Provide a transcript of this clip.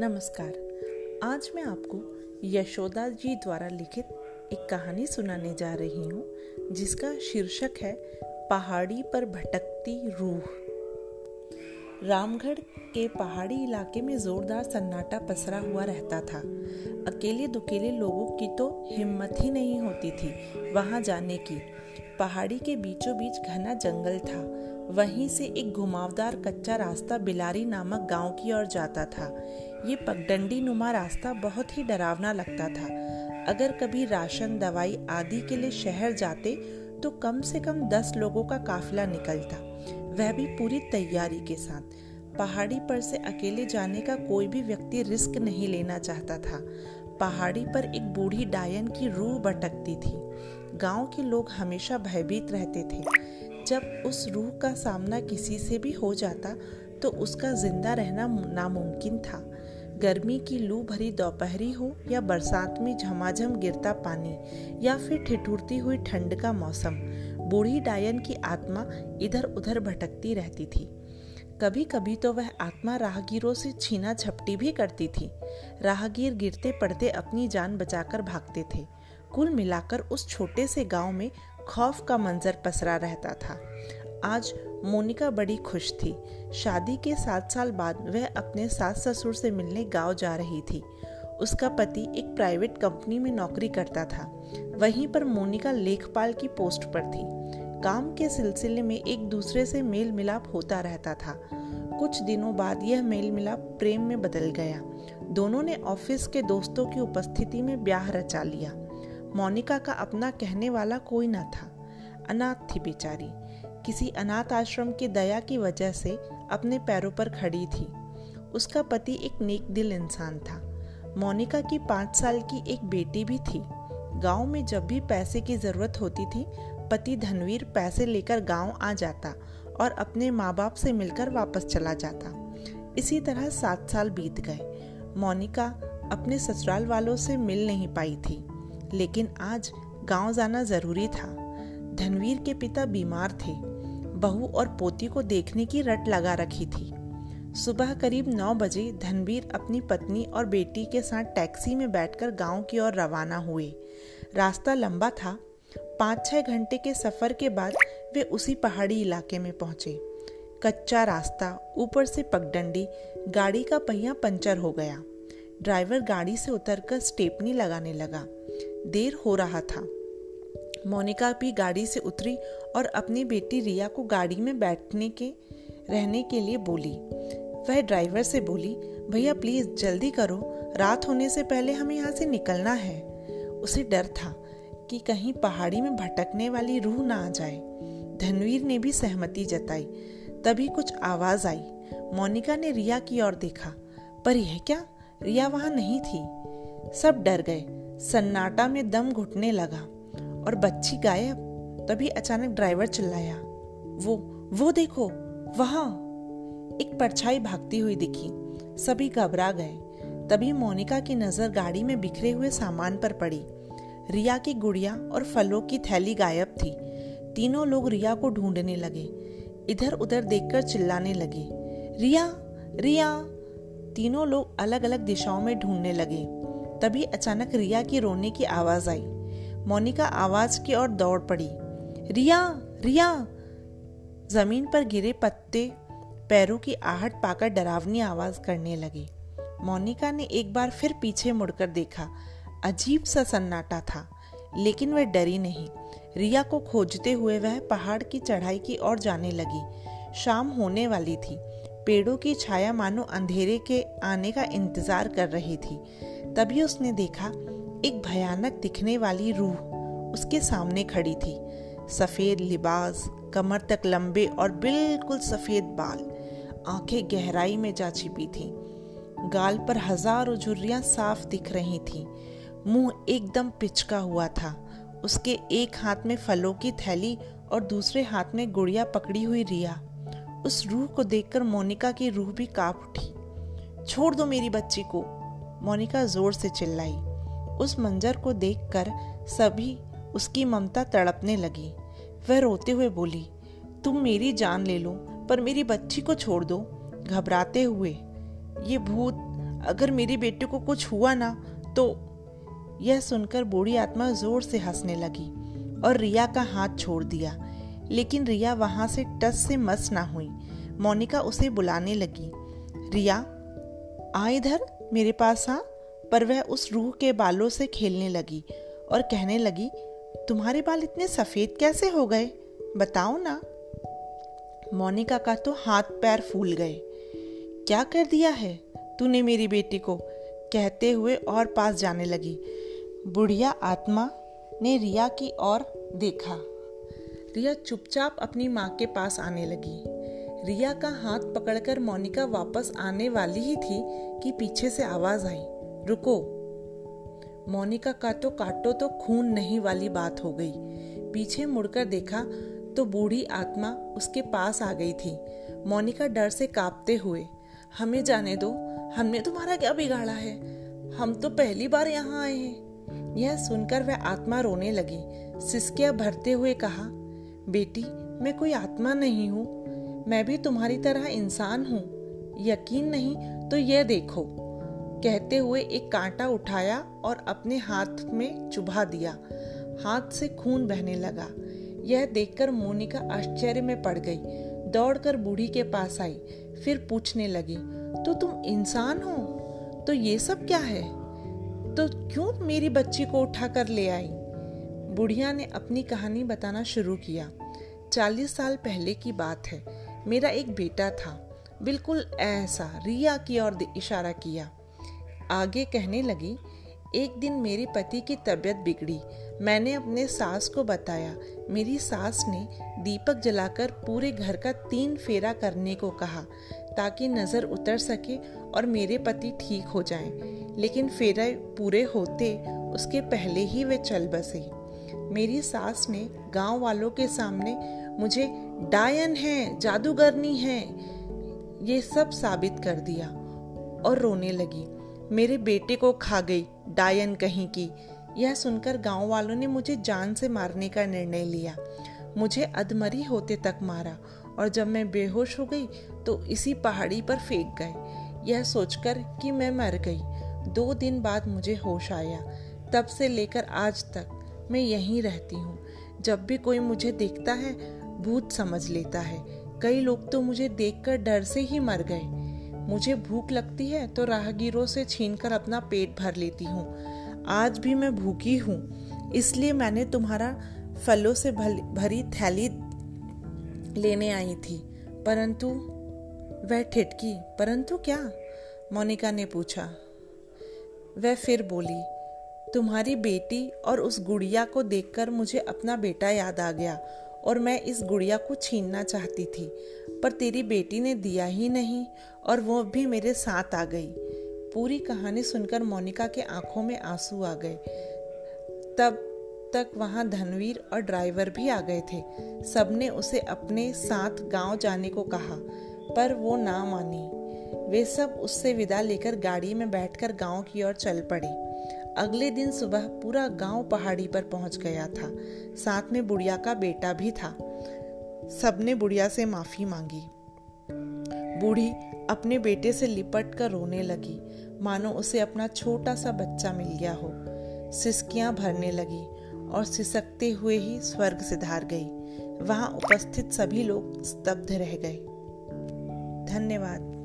नमस्कार। आज मैं आपको यशोदा जी द्वारा लिखित एक कहानी सुनाने जा रही हूँ, जिसका शीर्षक है, पहाड़ी पर भटकती रूह। रामगढ़ के पहाड़ी इलाके में जोरदार सन्नाटा पसरा हुआ रहता था। अकेले दुकेले लोगों की तो हिम्मत ही नहीं होती थी वहाँ जाने की। पहाड़ी के बीचों बीच घना जंगल था। वहीं से एक घुमावदार कच्चा रास्ता बिलारी नामक गाँव की ओर जाता था। ये पगडंडी नुमा रास्ता बहुत ही डरावना लगता था। अगर कभी राशन, दवाई आदि के लिए शहर जाते तो कम से कम दस लोगों का काफिला निकलता। वह भी पूरी तैयारी के साथ। पहाड़ी पर से अकेले जाने का कोई भी व्यक्ति रिस्क नहीं लेना चाहता था। पहाड़ी पर एक बूढ़ी डायन की रूह भटकती थी। गाँव के लोग हमेशा भयभीत रहते थे। जब उस रूह का सामना किसी से भी हो जाता तो उसका ज़िंदा रहना नामुमकिन था। गर्मी की लू भरी दोपहरी हो या बरसात में झमाझम गिरता पानी, या फिर ठिठुरती हुई ठंड का मौसम, बूढ़ी डायन की आत्मा इधर उधर भटकती रहती थी। कभी कभी तो वह आत्मा राहगीरों से छीना झपटी भी करती थी। राहगीर गिरते पड़ते अपनी जान बचाकर भागते थे। कुल मिलाकर उस छोटे से गाँव में खौफ का मंजर पसरा रहता था। आज मोनिका बड़ी खुश थी। शादी के सात साल बाद वह अपने सास ससुर से मिलने गाँव जा रही थी। उसका पति एक प्राइवेट कंपनी में नौकरी करता था। वहीं पर मोनिका लेखपाल की पोस्ट पर थी। काम के सिलसिले में एक दूसरे से मेल मिलाप होता रहता था। कुछ दिनों बाद यह मेल मिलाप प्रेम में बदल गया। दोनों ने ऑफ़िस के दोस्तों की उपस्थिति में ब्याह रचा लिया। मोनिका का अपना कहने वाला कोई न था। अनाथ थी बेचारी। किसी अनाथ आश्रम की दया की वजह से अपने पैरों पर खड़ी थी। उसका पति एक नेक दिल इंसान था। मोनिका की पाँच साल की एक बेटी भी थी। गाँव में जब भी पैसे की ज़रूरत होती थी, पति धनवीर पैसे लेकर गाँव आ जाता और अपने माँ बाप से मिलकर वापस चला जाता। इसी तरह सात साल बीत गए। मोनिका अपने ससुराल वालों से मिल नहीं पाई थी। लेकिन आज गाँव जाना ज़रूरी था। धनवीर के पिता बीमार थे। बहू और पोती को देखने की रट लगा रखी थी। सुबह करीब नौ बजे धनवीर अपनी पत्नी और बेटी के साथ टैक्सी में बैठकर गाँव की ओर रवाना हुए। रास्ता लंबा था। पाँच छः घंटे के सफ़र के बाद वे उसी पहाड़ी इलाके में पहुँचे। कच्चा रास्ता, ऊपर से पगडंडी, गाड़ी का पहिया पंचर हो गया। ड्राइवर गाड़ी से उतरकर स्टेपनी लगाने लगा। देर हो रहा था। मोनिका भी गाड़ी से उतरी और अपनी बेटी रिया को गाड़ी में बैठने के, रहने के लिए बोली। वह ड्राइवर से बोली, भैया, प्लीज़ जल्दी करो। रात होने से पहले हमें यहाँ से निकलना है। उसे डर था कि कहीं पहाड़ी में भटकने वाली रूह ना आ जाए। धनवीर ने भी सहमति जताई। तभी कुछ आवाज़ आई। मोनिका ने रिया की ओर देखा। पर यह क्या? रिया वहाँ नहीं थी। सब डर गए। सन्नाटा में दम घुटने लगा और बच्ची गायब। तभी अचानक ड्राइवर चिल्लाया, वो वो देखो, वहाँ। एक परछाई भागती हुई दिखी। सभी घबरा गए। तभी मोनिका की नज़र गाड़ी में बिखरे हुए सामान पर पड़ी। रिया की गुड़िया और फलों की थैली गायब थी। तीनों लोग रिया को ढूँढने लगे। इधर उधर देखकर चिल्लाने लगे, रिया रिया। तीनों लोग अलग अलग दिशाओं में ढूँढने लगे। तभी अचानक रिया की रोने की आवाज़ आई। मोनिका आवाज़ की ओर दौड़ पड़ी। रिया रिया! ज़मीन पर गिरे पत्ते पैरों की आहट पाकर डरावनी आवाज़ करने लगी। मोनिका ने एक बार फिर पीछे मुड़कर देखा। अजीब सा सन्नाटा था, लेकिन वह डरी नहीं। रिया को खोजते हुए वह पहाड़ की चढ़ाई की ओर जाने लगी। शाम होने वाली थी। पेड़ों की छाया मानो अंधेरे के आने का इंतज़ार कर रही थी। तभी उसने देखा एक भयानक दिखने वाली रूह उसके सामने खड़ी थी। सफ़ेद लिबास, कमर तक लंबे और बिल्कुल सफ़ेद बाल, आँखें गहराई में जा छिपी थी। गाल पर हज़ारों झुर्रियाँ साफ़ दिख रही थी। मुँह एकदम पिचका हुआ था। उसके एक हाथ में फलों की थैली और दूसरे हाथ में गुड़िया पकड़ी हुई रिया। उस रूह को देखकर मोनिका की रूह भी काँप उठी। छोड़ दो मेरी बच्ची को। मोनिका ज़ोर से चिल्लाई। उस मंजर को देखकर सभी उसकी ममता तड़पने लगी। वह रोते हुए बोली, तुम मेरी जान ले लो, पर मेरी बच्ची को छोड़ दो। घबराते हुए, ये भूत, अगर मेरी बेटी को कुछ हुआ ना तो यह सुनकर बूढ़ी आत्मा ज़ोर से हंसने लगी और रिया का हाथ छोड़ दिया। लेकिन रिया वहाँ से टस से मस ना हुई। मोनिका उसे बुलाने लगी, रिया, आ इधर। मेरे पास आ पर वह उस रूह के बालों से खेलने लगी और कहने लगी, तुम्हारे बाल इतने सफ़ेद कैसे हो गए? बताओ ना। मोनिका का तो हाथ पैर फूल गए। क्या कर दिया है तूने मेरी बेटी को? कहते हुए और पास जाने लगी। बुढ़िया आत्मा ने रिया की ओर देखा। रिया चुपचाप अपनी माँ के पास आने लगी। रिया का हाथ पकड़कर मोनिका वापस आने वाली ही थी कि पीछे से आवाज़ आई, रुको। मोनिका का तो काटो तो खून नहीं वाली बात हो गई। पीछे मुड़कर देखा तो बूढ़ी आत्मा उसके पास आ गई थी। मोनिका डर से कांपते हुए, हमें जाने दो, हमने तुम्हारा क्या बिगाड़ा है? हम तो पहली बार यहाँ आए हैं। यह सुनकर वह आत्मा रोने लगी। सिस्किया भरते हुए कहा, बेटी, मैं कोई आत्मा नहीं हूँ। मैं भी तुम्हारी तरह इंसान हूँ। यकीन नहीं तो यह देखो। कहते हुए एक कांटा उठाया और अपने हाथ में चुभा दिया। हाथ से खून बहने लगा। यह देखकर मोनिका आश्चर्य में पड़ गई। दौड़कर बूढ़ी के पास आई, फिर पूछने लगी तो तुम इंसान हो? तो ये सब क्या है? तो क्यों मेरी बच्ची को उठा कर ले आई? बुढ़िया ने अपनी कहानी बताना शुरू किया। चालीस साल पहले की बात है। मेरा एक बेटा था। बिल्कुल ऐसा रिया की ओर इशारा किया। आगे कहने लगी, एक दिन मेरे पति की तबीयत बिगड़ी। मैंने अपने सास को बताया। मेरी सास ने दीपक जलाकर पूरे घर का तीन फेरा करने को कहा, ताकि नज़र उतर सके और मेरे पति ठीक हो जाएँ। लेकिन फेरे पूरे होते, उसके पहले ही वे चल बसे। मेरी सास ने गाँव वालों के सामने मुझे डायन है, जादूगरनी है, ये सब साबित कर दिया और रोने लगी। मेरे बेटे को खा गई डायन कहीं की। यह सुनकर गाँव वालों ने मुझे जान से मारने का निर्णय लिया। मुझे अधमरी होते तक मारा और जब मैं बेहोश हो गई तो इसी पहाड़ी पर फेंक गए। यह सोचकर कि मैं मर गई। दो दिन बाद मुझे होश आया। तब से लेकर आज तक मैं यहीं रहती हूँ। जब भी कोई मुझे देखता है भूत समझ लेता है। कई लोग तो मुझे देखकर डर से ही मर गए। मुझे भूख लगती है तो राहगीरों से छीनकर अपना पेट भर लेती हूँ। आज भी मैं भूखी हूँ, इसलिए मैंने तुम्हारा फलों से भरी थैली लेने आई थी। परंतु, वह ठिटकी परंतु क्या? मोनिका ने पूछा। वह फिर बोली, तुम्हारी बेटी और उस गुड़िया को देखकर मुझे अपना बेटा याद आ गया। और मैं इस गुड़िया को छीनना चाहती थी, पर तेरी बेटी ने दिया ही नहीं और वो भी मेरे साथ आ गई। पूरी कहानी सुनकर मोनिका के आँखों में आँसू आ गए। तब तक वहाँ धनवीर और ड्राइवर भी आ गए थे। सबने उसे अपने साथ गाँव जाने को कहा, पर वो ना मानी। वे सब उससे विदा लेकर गाड़ी में बैठकर गाँव की ओर चल पड़े। अगले दिन सुबह पूरा गाँव पहाड़ी पर पहुँच गया था। साथ में बुढ़िया का बेटा भी था। सबने बुढ़िया से माफ़ी मांगी। बूढ़ी अपने बेटे से लिपट कर रोने लगी। मानो उसे अपना छोटा सा बच्चा मिल गया हो। सिसकियाँ भरने लगी और सिसकते हुए ही स्वर्ग से धार गई। वहाँ उपस्थित सभी लोग स्तब्ध रह गए। धन्यवाद।